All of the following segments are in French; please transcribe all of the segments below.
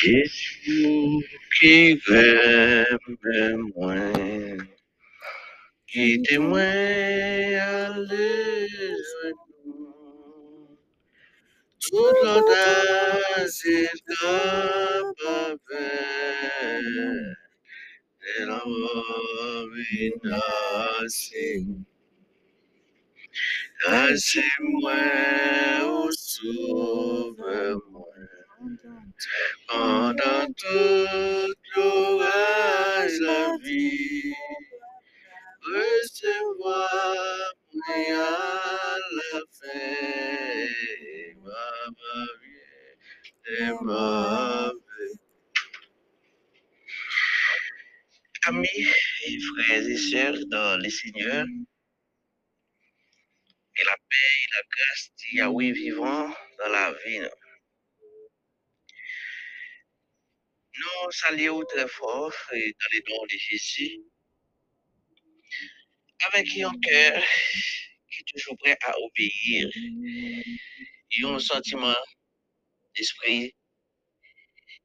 Jésus qui aime moi, qui témoin aller toute l'audace est capable de la domination. Assez-moi, oh, sauve-moi, pendant toute la vie. Recevoir moi à la fin, ma vie est ma. Amis et frères et sœurs dans les seigneurs, et la paix et la grâce de Yahweh vivant dans la vie. Nous saluons très fort et dans les noms de Jésus, avec un cœur qui est toujours prêt à obéir, et un sentiment d'esprit,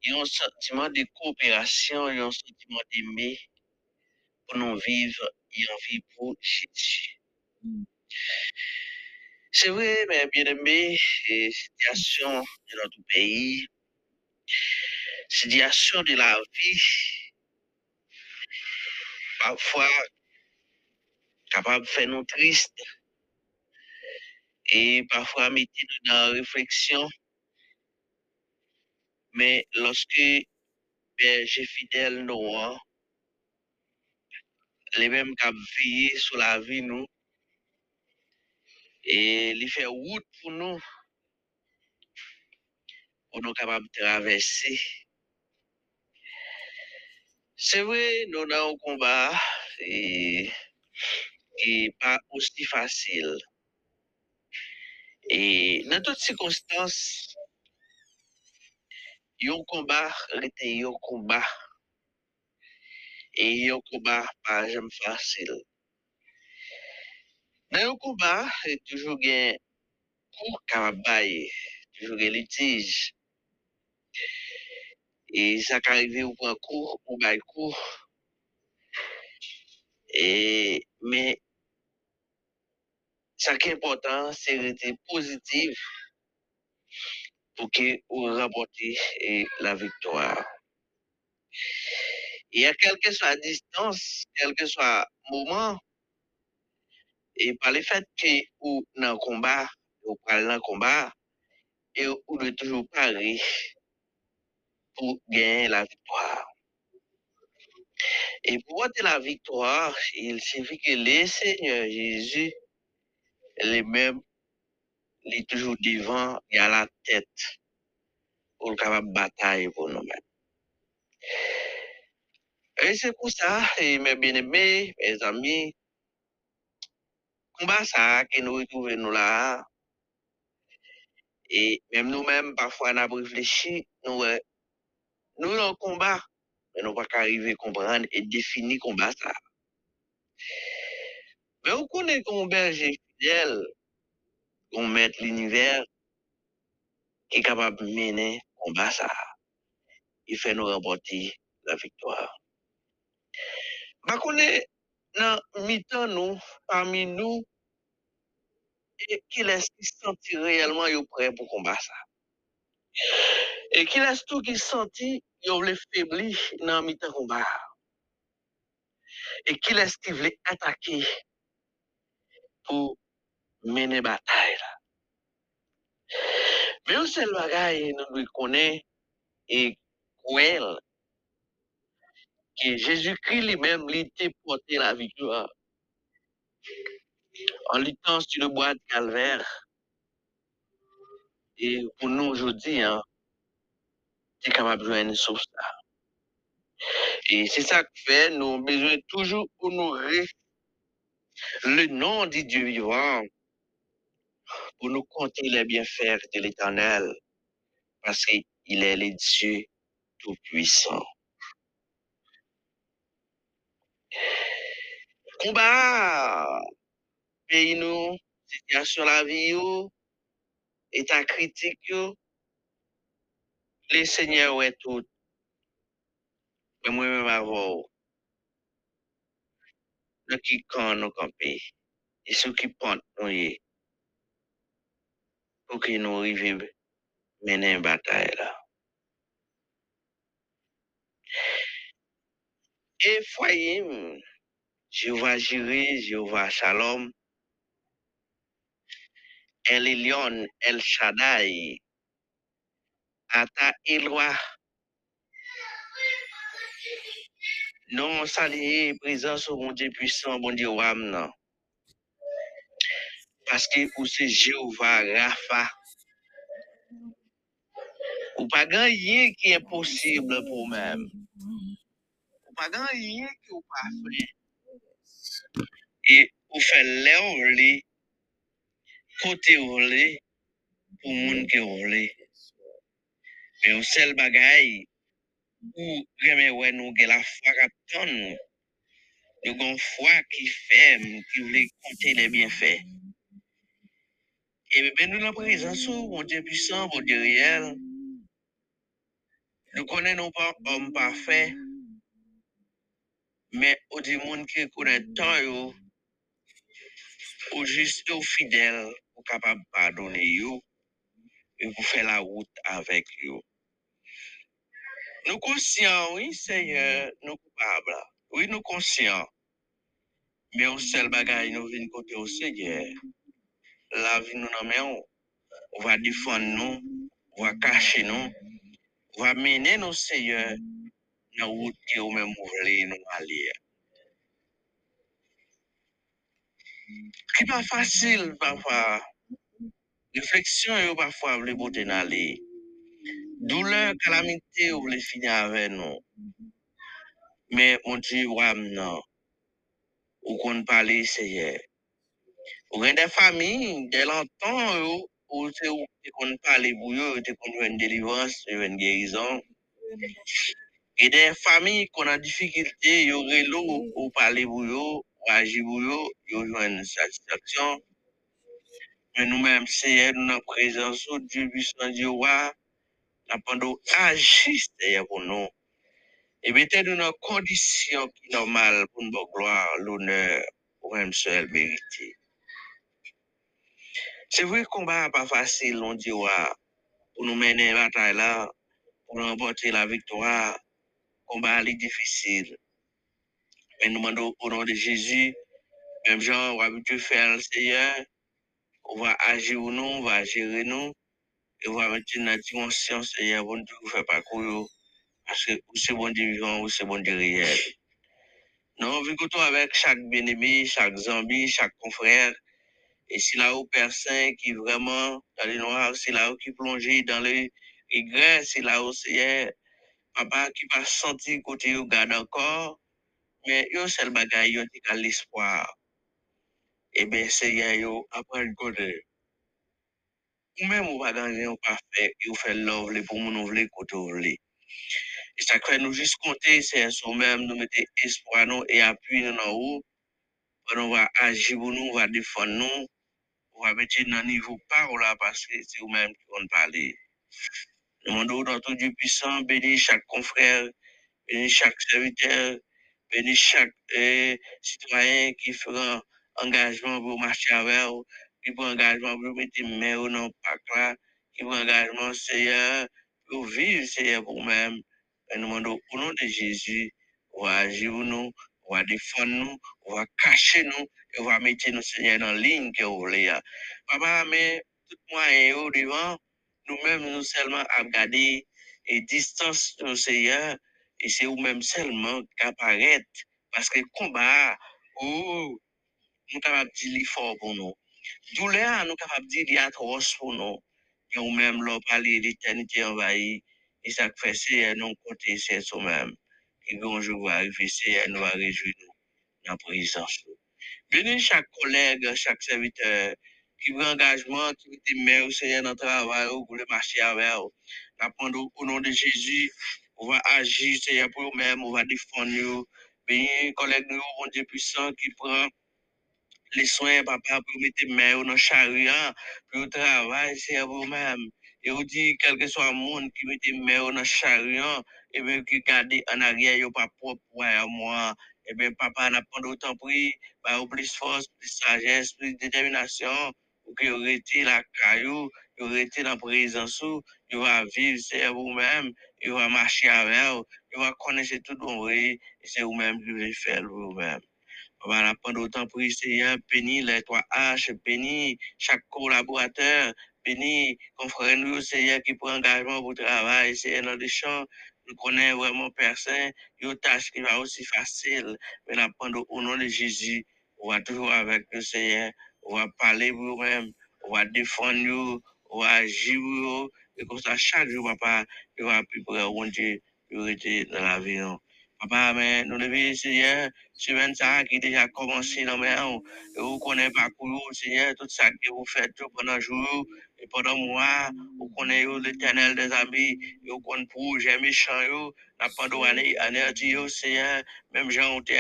un sentiment de coopération, un sentiment d'aimer pour nous vivre et en vivre pour Jésus. C'est vrai, mes bien-aimés, situation de notre pays, situation de la vie, parfois capable de faire nous tristes et parfois mettre nous dans la réflexion. Mais lorsque berger fidèle nous, hein, les mêmes qui veillé sur la vie nous, et les faire route pour nous, pour nous capables de traverser. C'est vrai, nous avons un combat et qui n'est pas aussi facile. Et dans toutes circonstances, un combat, a un combat. Et un combat pas jamais facile. Dans un combat, il y a toujours un cours toujours un litige. Et ça qui arrive au point court, ou bail court. Et, mais, ce qui est important, c'est rester positif pour que vous remportez eh, la victoire. Et à quelle que soit la distance, quel que soit le moment, et par le fait que vous dans le combat, vous parlez dans le combat, et vous devez toujours parler pour gagner la victoire. Et pour avoir la victoire, il suffit que le Seigneur Jésus, les mêmes, il est toujours devant, il a la tête pour le capable de bataille pour nous-mêmes. Et c'est pour ça, et mes bien-aimés, mes amis, combat ça que nous retrouvons nous là, et même nous-mêmes, parfois, on a réfléchi, nous, euh, nous, dans le combat, mais nous pas arriver à comprendre et définir combat ça. Mais on connaît qu'on berger fidèle, qu'on maître l'univers, qui est capable de mener combat ça. Il fait nous remporter la victoire. Qu'on est dans mi-temps, nous, parmi nous, et qui laisse sentir réellement prêt pour combattre ça? Et qui laisse tout qui sentit yo vle faibli dans mi-temps combat. Et qui laisse qui vle attaquer pour mener bataille là. Mais un seul bagage nous devons connaître et cruel que Jésus-Christ lui-même lui était porté la victoire en luttant sur le bois de calvaire. Et pour nous aujourd'hui, Et c'est ça que fait, nous avons besoin toujours honorer le nom du Dieu vivant pour nous compter les bienfaits de l'éternel parce qu'il est le Dieu tout-puissant. Combat, pays nous, situation la vie, état critique, Le seigne wè tout. Mè mwen mè mè avò. Nou ki kon nou kampe. E sou ki pont nou ye. Pou ki nou rive menen batay la. E fwayim. Jehova Jireh, Jehova Shalom. El Elyon, El Shaddai. Ata Elwa. Non salye prezans ou bon diye pwisan, bon diye wam nan. Paske ou se Jehova Rafa. Ou pa gan ye ki e posible pou mèm. Ou pa gan ye ki ou pa fè. E ou fè lè ou lè, kote ou lè, pou moun ki ou lè. Mais au seul bagay ou remè wè nou gen la foi kap ton nou. Nou gon foi qui ferme, qui voulait compter les bienfaits. Et bien nous la présence ou mon Dieu puissant, mon Dieu réel. Nous connaissons pas homme parfait, mais au du monde qui connaît tant yo, au juste au fidèle, au capable de pardonner yo, et pour faire la route avec yo. Nou konsyen, oui, seye, nou koupab la. Oui, nou konsyen. Me ou sel bagay nou vin kote ou seye, la vin nou nan men ou. Ou va difon nou, ou va kache nou, ou va mene nou seye nan wout ki ou men mouvle nou alie. Ki pa fasil, pa pa. Refleksyon yo pa fwa vle bote nan li. Douleur, calamité, vous voulez finir avec nous. Mais on dit, ouais, non. Ou qu'on parle, Seigneur. Ou gen des familles, de longtemps, yo, ou ou te qu'on parle pour yo, te qu'on veut une délivrance, une guérison. Et des familles qu'on a difficulté, yo relo, ou parler pour yo, ou agir pour yo, yo une satisfaction. Mais nous-mêmes, Seigneur, nous avons présence au Dieu puissant, Dieu roi, nous avons agir, Seigneur, pour nous. Et mettez-nous dans condition normale pour nous gloire, l'honneur, pour même seul mérité. C'est vrai que le combat n'est pas facile, on dit, pour nous mener la bataille là, pour remporter la victoire. Le combat est difficile. Mais nous demandons au nom de Jésus, même genre, on va faire le Seigneur, on va agir ou nous, on va gérer nous, et on va mettre dans la dimension, Seigneur, pour nous faire parcours, parce que ou c'est bon Dieu vivant, ou c'est bon Dieu réel. Nous vivons que toi avec chaque bien-aimé, chaque zombie, chaque confrère, et c'est là où personne qui vraiment dans les noirs, c'est là où qui plongé dans les regrets, c'est là où c'est papa qui pas senti côté yo garde encore, mais seul bagay yo dit qu'à l'espoir. Eh bien, yo après le côté. Ou même ou pas gagner ou pas fait, yo fait love les pour nous vle côté vle. Et ça fait nous juste compter, c'est sur même nous mettre espoir nous et appui nous en haut. On va agir pour nous, on va défendre nous, on va mettre dans niveau parole là parce que c'est vous-même qui vont parler. Nous demandons dans tout Dieu puissant, bénis chaque confrère, bénis chaque serviteur, bénis chaque euh, citoyen qui fera engagement pour marcher avec vous, qui prend engagement pour mettre main au nom pas là, qui prend engagement, Seigneur, pour vivre, Seigneur, pour même. Nous demandons au nom de Jésus, on agir nous, on défendre nous, on cacher nous, et on mettre nous, Seigneur, dans la ligne que vous voulez. Papa, mais tout moyen au devant, nous-mêmes, nous seulement à garder et distance de Seigneur, et c'est vous-même seulement qui apparaît, parce que le combat, nous sommes capables de dire fort pour nous. Douleur, nous sommes capables de dire qu'il y a atroce pour nous. Et ou même, l'on parle l'éternité envahie, et ça fait c'est nous côté, c'est soi-même. Et je vais arriver, c'est nous va réjouir nous dans la présence. Bénis chaque collègue, chaque serviteur, qui prend engagement, qui met mains au Seigneur dans le travail, ou pour le marcher avec eux. Nous au nom de Jésus, on va agir, Seigneur, pour nous-mêmes, on va défendre nous. Bénis collègue nous, mon Dieu puissant, qui prend les soins, papa, pour mettre mains dans le chariot, pour le travail, Seigneur, pour nous-mêmes. Et on dit, quel que soit le monde qui mette main dans le chariot, et bien qui garde en arrière, il pas propre pour moi. Et bien, papa n'a pas d'autant pris, bah, plus force, plus sagesse, plus détermination, pour que vous retiez la caillou, vous dans la présence, vous va vivre, c'est vous-même, vous va marcher avec vous, vous va connaître tout le et c'est vous-même qui vous faire vous-même. Voilà, pendant autant pour Seigneur, bénis les trois H, bénis chaque collaborateur, bénis confrère nous, Seigneur, qui prend engagement pour travail, Seigneur, dans les champs, nous connaissons vraiment personne, une tâche qui va aussi facile, mais là, au nom de Jésus, on va toujours avec nous, Seigneur, on va parler pour nous-mêmes, on va défendre nous, on va agir nous, et comme ça, chaque jour, papa, il va plus près, mon Dieu, priorité dans la vie. non. Papa, mais nous devons, Seigneur, semaine ça qui déjà commencé vous connaissez pas Seigneur, tout ça que vous faites pendant jour et pendant mois, vous connaissez l'éternel des amis, vous connaissez projet méchant, pas de année, Seigneur, même gens ont été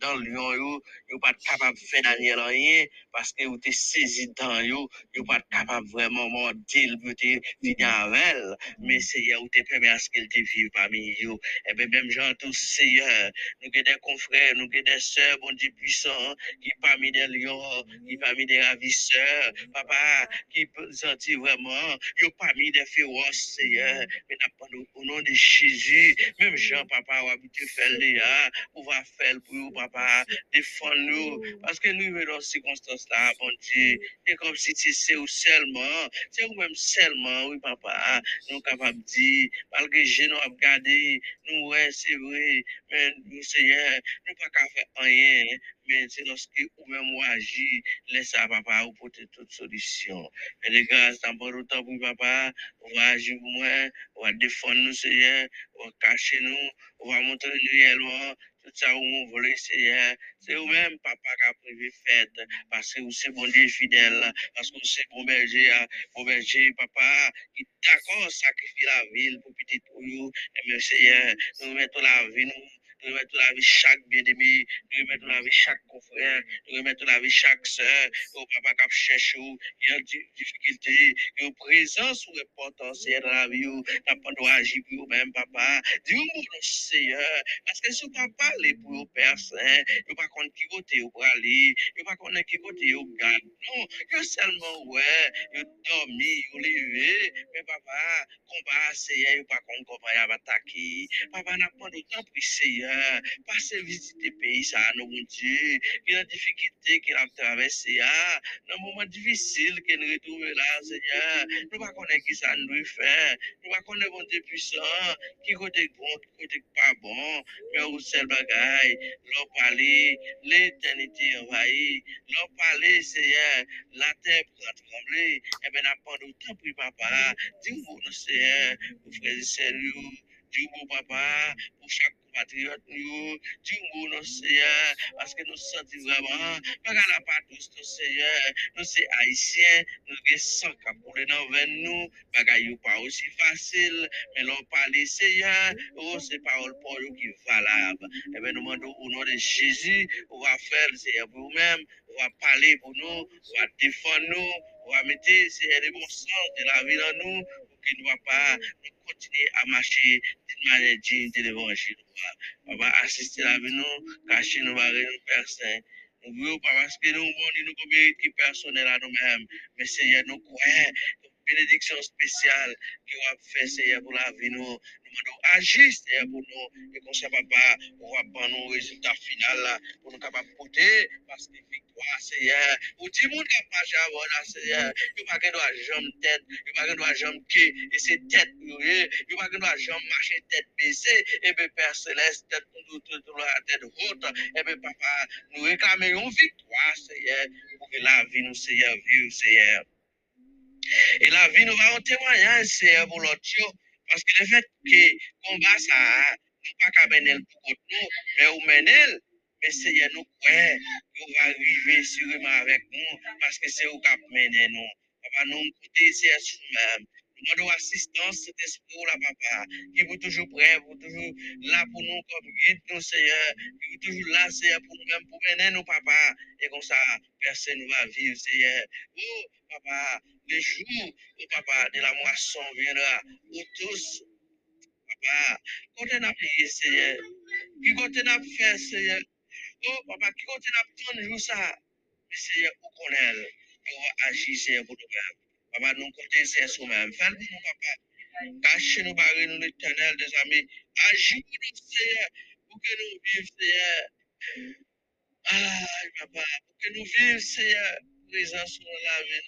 dans lion, yo, yo pas capable de faire Daniel rien, parce que vous êtes saisi dans yo, yo pas capable vraiment mentir, vous êtes fini avec elle, mais Seigneur, vous êtes permis à ce qu'elle te vive parmi yo, et bien même gens tous, Seigneur, nous avons des confrères, nous avons des sœurs, bon Dieu puissant, qui parmi des lions, qui parmi des ravisseurs, papa, qui peut sentir vraiment, ils parmi des féroces, Seigneur, mais au nom de Jésus, même Jean, papa, ou habitué faire Léa, ou va faire pour nous, papa, défendre nous, parce que nous, dans ces circonstances-là, bon Dieu, c'est comme si c'est ou seulement, c'est ou même seulement, oui, papa, nous capables de dire, malgré que nous avons regardé, nous, ouais, c'est vrai, mais nous, Seigneur, nous pas qu'à faire rien, mais c'est lorsque vous-même vous agissez, laissez à papa vous porter toute solution? Et les grâces, dans pas longtemps pour papa, on va agir pour moi, on va défendre nous, Seigneur, on va cacher nous, on va montrer nous réellement, tout ça, vous voulez, Seigneur, c'est vous-même, papa, qui a prévu fête, parce que vous c'est bon Dieu fidèle, parce que vous c'est bon berger, hein, bon berger, papa, qui d'accord sacrifier la ville pour petit pour vous, et même, Seigneur, nous mettons la vie, nous, nous remettons la vie chaque bien-aimé, nous remettons la vie chaque confrère, nous remettons la vie chaque soeur, au papa qui cherche ou, qui a des difficultés, qui a présence ou importance dans la vie, t'as pas droit agir pour vous-même, papa. Dis-nous, mon Seigneur, parce que si vous pas parler pour vos personnes, vous pas connaître qui côté vous aller, vous pas connaître qui côté vous garde, non, vous seulement, ouais, vous dormi, vous levé, mais papa, combat, Seigneur, vous pas connaître comment il va attaquer, papa n'a pas de temps pour Seigneur, passez visiter le pays, ça, nous, mon Dieu, qui a difficulté qu'il a traversé, ah, dans un moment difficile que nous retrouvons là, Seigneur, nous ne connaissons pas qui ça nous fait, nous ne connaissons pas mon Dieu puissant, qui côté bon, qui côté pas bon, Seigneur, la terre prend trembler, et bien, n'a pas d'autant pour papa, dis-moi, Seigneur, pour frères et sœurs, dis-moi, papa, pour chaque compatriote, nous, dis-moi, non, Seigneur, parce que nous sentons vraiment, pas la tous, nous, Seigneur, nous, c'est haïtiens, nous, avons 100 capoules dans vers nous, bagaille pas aussi facile, mais l'on parle, Seigneur, oh, c'est parole pour nous qui valable. Eh bien, nous demandons au nom de Jésus, on va faire, Seigneur, pour nous-mêmes, on va parler pour nous, on va défendre nous, on va mettre, Seigneur, le bon sens de la vie dans nous, pour qu'il ne va pas continuer à marcher d'une manière de l'évangile. On va assister à nous, cacher nos barrières, nos personnes. Nous voulons pas parce que nous, nous, à nous-mêmes, mais nous benediksyon spesyal ki wap fè seye pou la vi nou, nou mandou agis seye pou nou, e kon se papa wap ban nou rezultat final la, pou nou kapap pote, paske fikwa seye, ou ti moun kap mache avon la seye, yo pa gen do a jom tèt, yo pa gen do a jom ki, e se tèt nou e, yo pa gen do a jom mache tèt bese, e be per seles tèt nou tout la tèt hot, e be papa nou reklame yon fikwa seye, pou ke la vi nou seye, vi ou seye, E la vi nou va an temwanyan se evo lot yo, paske de fet ke konba sa, nou pa ka menel pou kont nou, men ou menel, men se ye nou kwe, yo va rive sureman avek nou, paske se ou kap menel nou. Papa nou mkote se ye sou mèm, nou mando asistans se te spou la papa, ki pou toujou pre, pou toujou la pou nou kom git nou se ye, ki pou toujou la se ye pou nou mèm, pou menel nou papa, e kon sa, perse nou va viv se ye. Ou, papa, le jour, oh, papa, de la moisson viendra, où tous, papa, quand on a prié, Seigneur, qui quand on a fait, Seigneur, oh, papa, qui quand on a prendre jour ça, mais Seigneur, où qu'on est, va agir, Seigneur, pour nous-mêmes. Papa, nous comptons, Seigneur, nous-mêmes. Fais le pour nous, papa. Cachez-nous, barrez nous l'éternel, des amis. Agis pour nous, Seigneur, pour que nous vivions, Seigneur. Ah, papa, pour que nous vivions, Seigneur, présent sur la vie.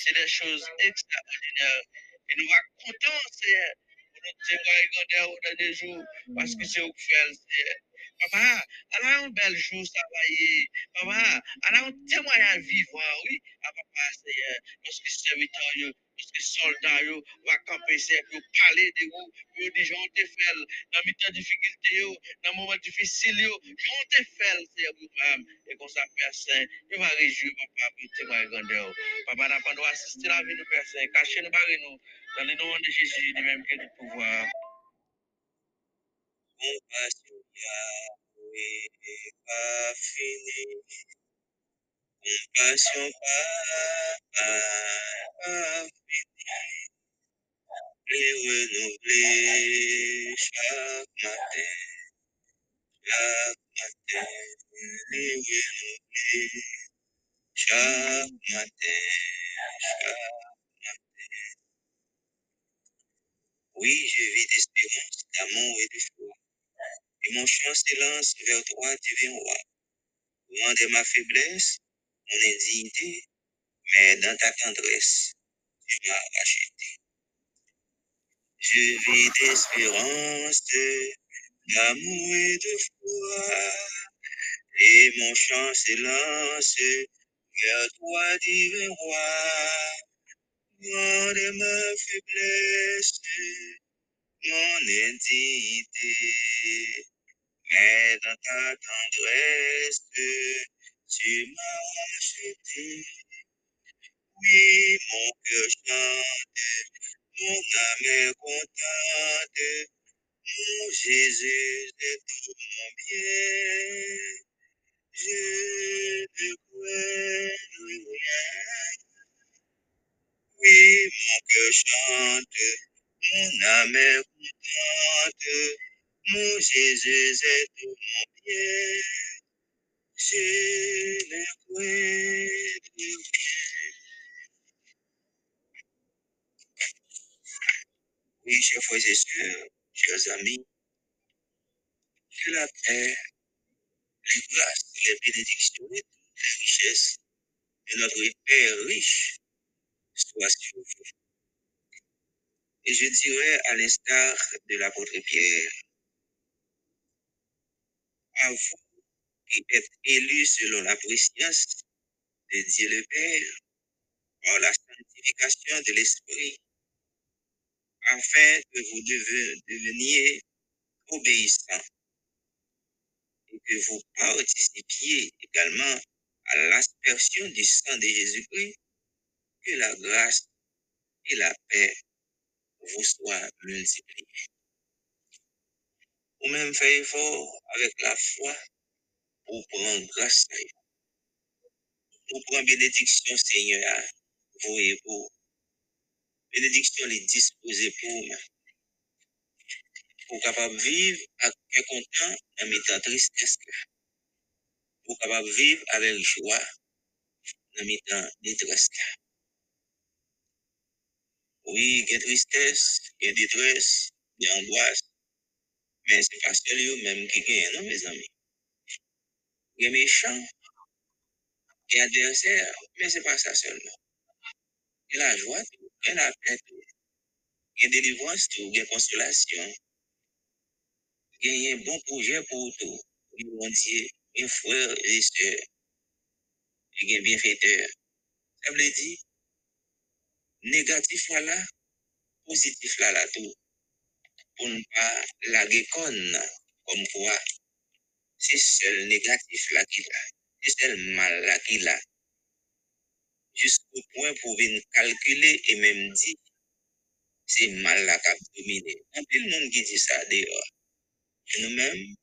C'est des choses extraordinaires. Et nous va content, Seigneur, pour nous témoigner au dernier jour, parce que c'est au fait, Seigneur. Papa, elle a un bel jour, ça va y. Papa, elle a un témoignage vivant, oui, à papa, Seigneur. Lorsque serviteur, yo, lorsque soldat, yo, va camper, Seigneur, pour parler de vous, pour dire, j'en te mes temps de difficulté, yo, dans les moments difficiles, yo, j'en te fait, Seigneur, vous-même. Et comme ça, Père Saint, je vais réjouir, papa, pour témoigner grandeur. Papa, n'a pas nous assister la vie, nous, Père Saint, cachez nous, barrez nous, dans le nom de n'est pas finie. Compassion pas, pas finie. Les renouveler chaque matin, chaque matin. Les renouveler chaque matin, chaque Oui, je vis d'espérance, d'amour et de foi. Et mon chant s'élance vers toi, divin roi. De ma faiblesse, mon indignité, mais dans ta tendresse, tu m'as racheté. Je vis d'espérance, d'amour et de foi. Et mon chant s'élance vers toi, divin roi. Loin de ma faiblesse, mon indignité, mais dans ta tendresse, tu m'as racheté. Oui, mon cœur chante, mon âme est contente, mon Jésus est tout mon bien. Je ne crains rien. Oui, mon cœur chante, mon âme est contente, mon Jésus est tout mon bien. Oui, chers frères et sœurs, chers amis, que la paix, les grâces, les bénédictions et toutes les richesses de notre Père riche soient sur vous. Et je dirais à l'instar de l'apôtre Pierre, à vous qui êtes élus selon la préscience de Dieu le Père, par la sanctification de l'Esprit, afin que vous deve- deveniez obéissants et que vous participiez également à l'aspersion du sang de Jésus-Christ, que la grâce et la paix vous soient multipliées. Ou même fait effort avec la foi pour prendre grâce pour prendre bénédiction Seigneur, vous et vous. Bénédiction les disposer pour moi. Pour capable vivre avec un content en mettant tristesse. Pour capable vivre avec joie en mettant détresse. Oui, il y a tristesse, il y a détresse, il y a angoisse. Mais c'est pas seul même qui gagne, non, mes amis? Il y a méchant, il y a adversaire, mais c'est pas ça seulement. Il y a la joie, il y a la paix, il y a délivrance, tout, il y a consolation. Il y a un bon projet pour tout. Oui, mon Dieu, un frère et sœur, il y a un bienfaiteur. Ça veut dire, négatif là, positif là, là, tout. Pour ne pas conne, comme quoi, c'est seul négatif là qu'il a. C'est seul mal là qu'il a. Jusqu'au point pour venir calculer et même dire c'est mal la qui a dominé. En plus, le monde qui dit ça dehors. Et nous-mêmes,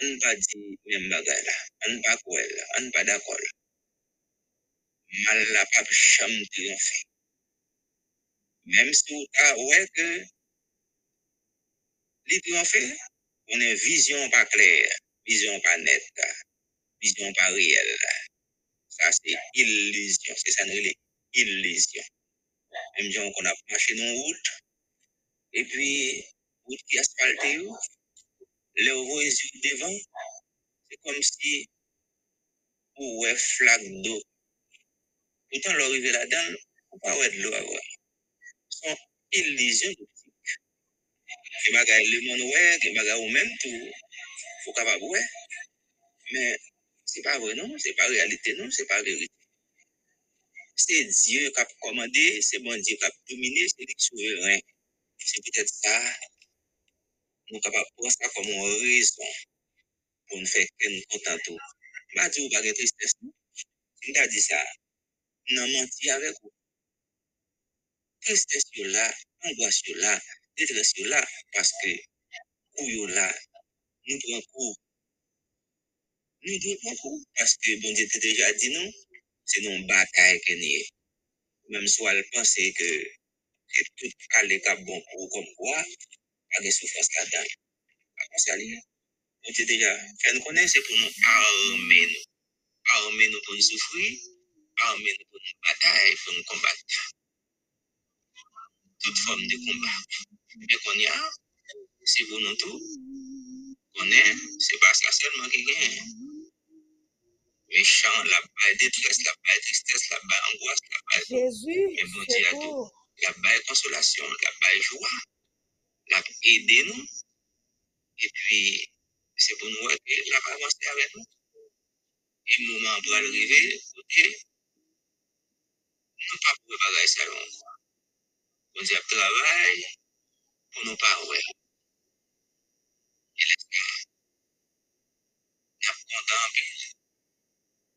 on ne pas dit même bagay là. On ne pas quoi là. On ne pas d'accord là. Mal la pas jamais triompher. Même si on a ouais que les triompher, on a une vision pas claire, vision pas nette, vision pas réelle. Ça, c'est illusion. C'est ça, nous, illusion. Même gens qu'on a marché dans route, et puis, route qui asphaltée, les voies devant, c'est comme si, ou ouais, flaque d'eau. Pourtant, l'arrivée là-dedans, on pas de l'eau voir. Son illusion. Gen bagay lemon wè, gen bagay ou menm tou, fò kapab wè. Men, se pa vè non, se pa realite non, se pa verite. Se diye kap komande, se bon diye kap domine, se dik souveren. Se pwetèt sa, nou kapab pwè sa komon rezon pou nou fèk ten kontantou. Ma di ou bagay tristès nou, mta di sa, nan manti avèk ou. Tristès yo la, angoas yo la, detres yo la, paske kou yo la, nou pran kou, nou dwe pran kou, paske bon diye te deja di nou, se nou batay ke niye. Mem sou al pense ke, ke tout pale ka bon pou kom kwa, pa gen soufans la dan. A kon se aline, bon diye deja, fè nou konen se pou nou arme nou. Arme nou pou nou soufri, arme nou pou nou batay, pou nou kombat. Tout form de kombat. Mais qu'on y a, c'est pour nous tout. On est, c'est pas ça seulement qui gagne. Méchant, la baille détresse, la baille tristesse, la baille angoisse, la baille Jésus, Mais bon Dieu la baille consolation, la baille joie, la aider nous. Et puis, c'est pour nous que la va avancer avec nous. Et le moment pour arriver, côté, nous pas pour préparer ça long. On dit travail pour nous pas ouais. Et là, nous sommes contents, puis,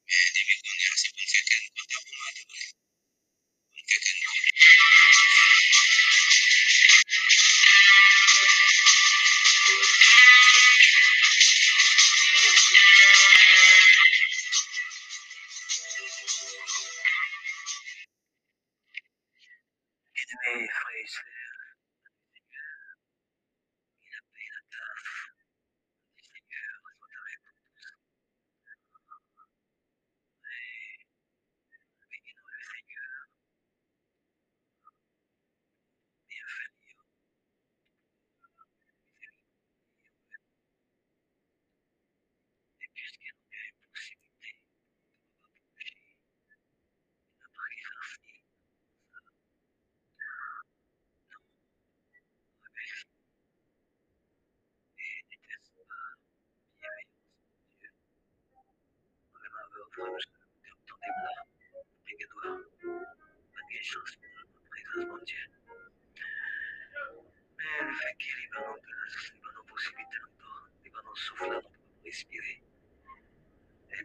mais depuis qu'on est là, c'est pour nous faire que nous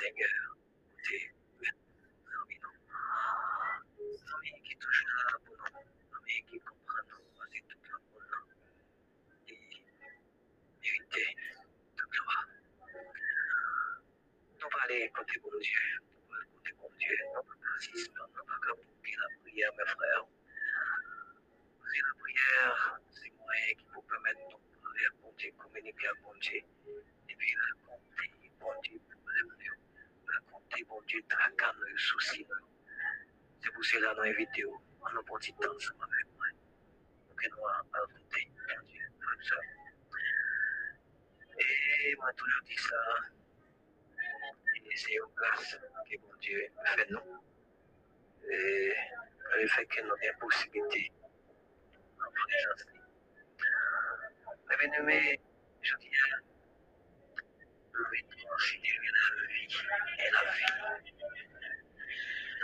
Nous parler côté bon Dieu, côté bon Dieu, nous pas assisté, nous pas capable la prière, mes frères. C'est la prière, c'est moyen qui vous permet de parler à bon Dieu, communiquer à bon Dieu, et puis raconter bon Dieu problème, nos petits temps ensemble avec moi. Pour que nous raconter bon Dieu, comme ça. Et moi, toujours dit ça, et c'est une grâce que bon Dieu fait nous. Et le fait que nous avons possibilité en présence. Mais bien aimé, je dis, nous devons considérer la vie et la vie. Non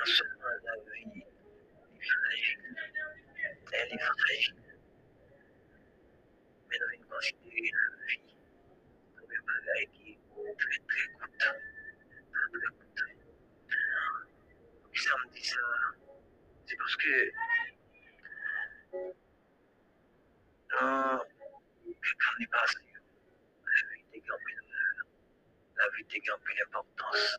seulement la vie est fragile, elle est fragile, mais nous devons considérer la vie comme un bagage qui est très très coûteux. Très très coûteux. Puis ça me dit ça, c'est parce que non, quelqu'un n'est pas sûr. La vie est grand valeur. La vie est grand l'importance.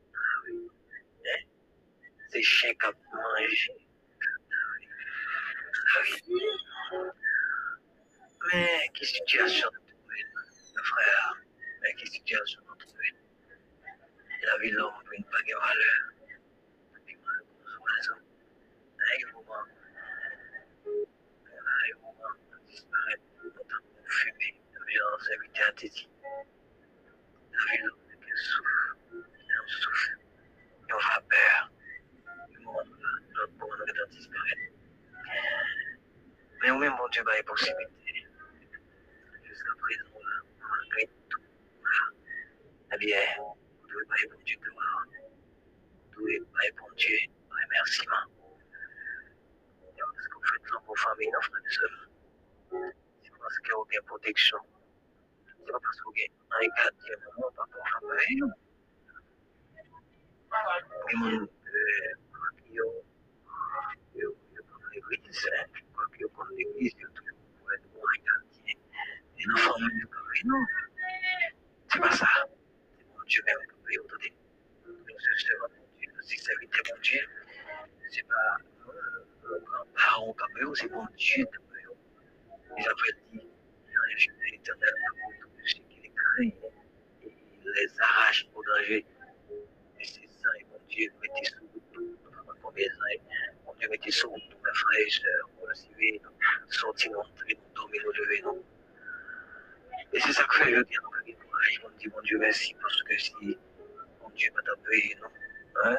Mais quelle situation nous trouvons, mes frères? Mais quelle situation nous trouvons? La la violence invitée à Titi. La vie de l'homme n'est qu'un souffle, et on souffle, et on a peur. Le moment là, notre bon nous disparaître. Mais au même bon Dieu, bah, il y a possibilité. Jusqu'à présent, là, malgré tout, là, eh bien, vous devez pas bon Dieu gloire. Vous devez pas bon Dieu remerciement. Et Parce que vous faites ça pour famille, nos frères et sœurs. C'est parce que vous avez une protection. C'est pas parce que vous avez un gardien, non, pas pour famille. Mais mon, euh, yo, yo, yo, comme l'église, hein, je crois que yo, comme l'église, yo, toujours pour être bon gardien. Et nos familles, comme non. C'est pas ça. C'est mon Dieu même qui peut ordonner. Nous se servons mon Dieu. Si c'est vite mon Dieu, c'est pas euh, grands-parents qui peuvent, c'est mon Dieu qui peut. Il avait dit, l'éternel pour tous ceux qui les craignent, et il les arrache au danger. Et c'est ça, et mon Dieu mettez sous tout, combien mon Dieu mettez sous tout, mes frères et sœurs, pour le suivre, sortir, entrer, nous dormir, nous lever, nous. Et c'est ça que je dis, donc, avec courage, on dit, mon Dieu, merci, parce que si mon Dieu m'a tapé, non, hein,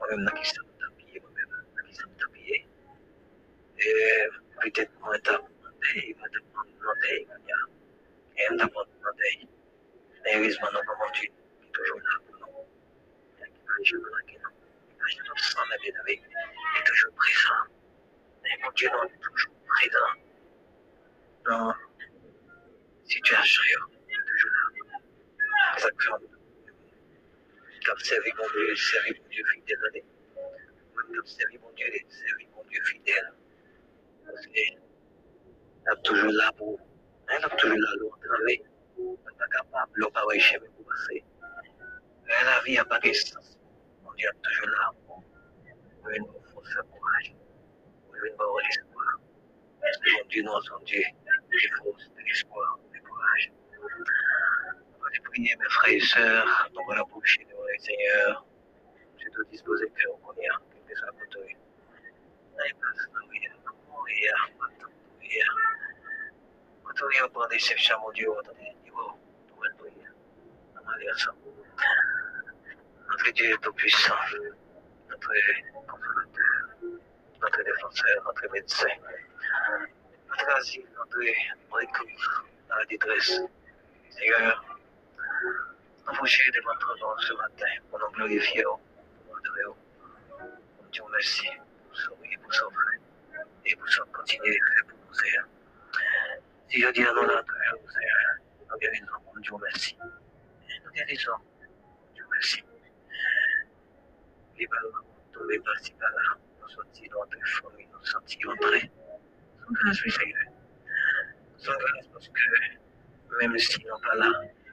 moi-même, là, qui ça m'a tapé, moi-même, tapé, et peut-être, moi, t'as demandé, moi, t'as demandé, et m'a demandé, mais heureusement, non, mon Dieu, qui est toujours là pour nous, qui va toujours là, qui nous, qui va toujours sans la avec, il est toujours présent, et mon Dieu, il est toujours présent, dans situation, il est toujours là, exactement, comme mon Dieu, servir mon Dieu fidèle. Même comme servir mon Dieu, servir mon Dieu fidèle. Parce que, est toujours là pour, il est toujours là pour travailler. Il n'est pas capable, il n'est pas chemin pour passer. Mais la vie n'a pas de sens. Mon Dieu est toujours là pour nous forcer courage, pour nous avoir l'espoir. Parce que mon Dieu, non, son Dieu, des forces, de l'espoir, du courage. Va prier, mes frères et sœurs, nous voilà pour chez nous, les Seigneur. Je dois disposer que on connaît, que soit côté. N'aille pas se nourrir, mourir, mourir. Côté, on prend des chefs, mon Dieu, on donne des niveaux, nous allons prier. On va lire ça. Notre notre défenseur, notre médecin, notre asile, notre détresse. Seigneur, vous chéris devant ton nom ce matin nous pour nous adorer. Mon Dieu, merci pour sauver, pour sauver et continuer à faire pour nous, Seigneur. Si je dis à nous là toujours, Seigneur, nous guérissons, mon Dieu, merci. Nous guérissons, Dieu, merci. Les ballons tombés par-ci par-là, nous sortis de notre famille, nous sortis entrer. Sans grâce, oui, Seigneur. Sans grâce parce que même s'ils n'ont pas là,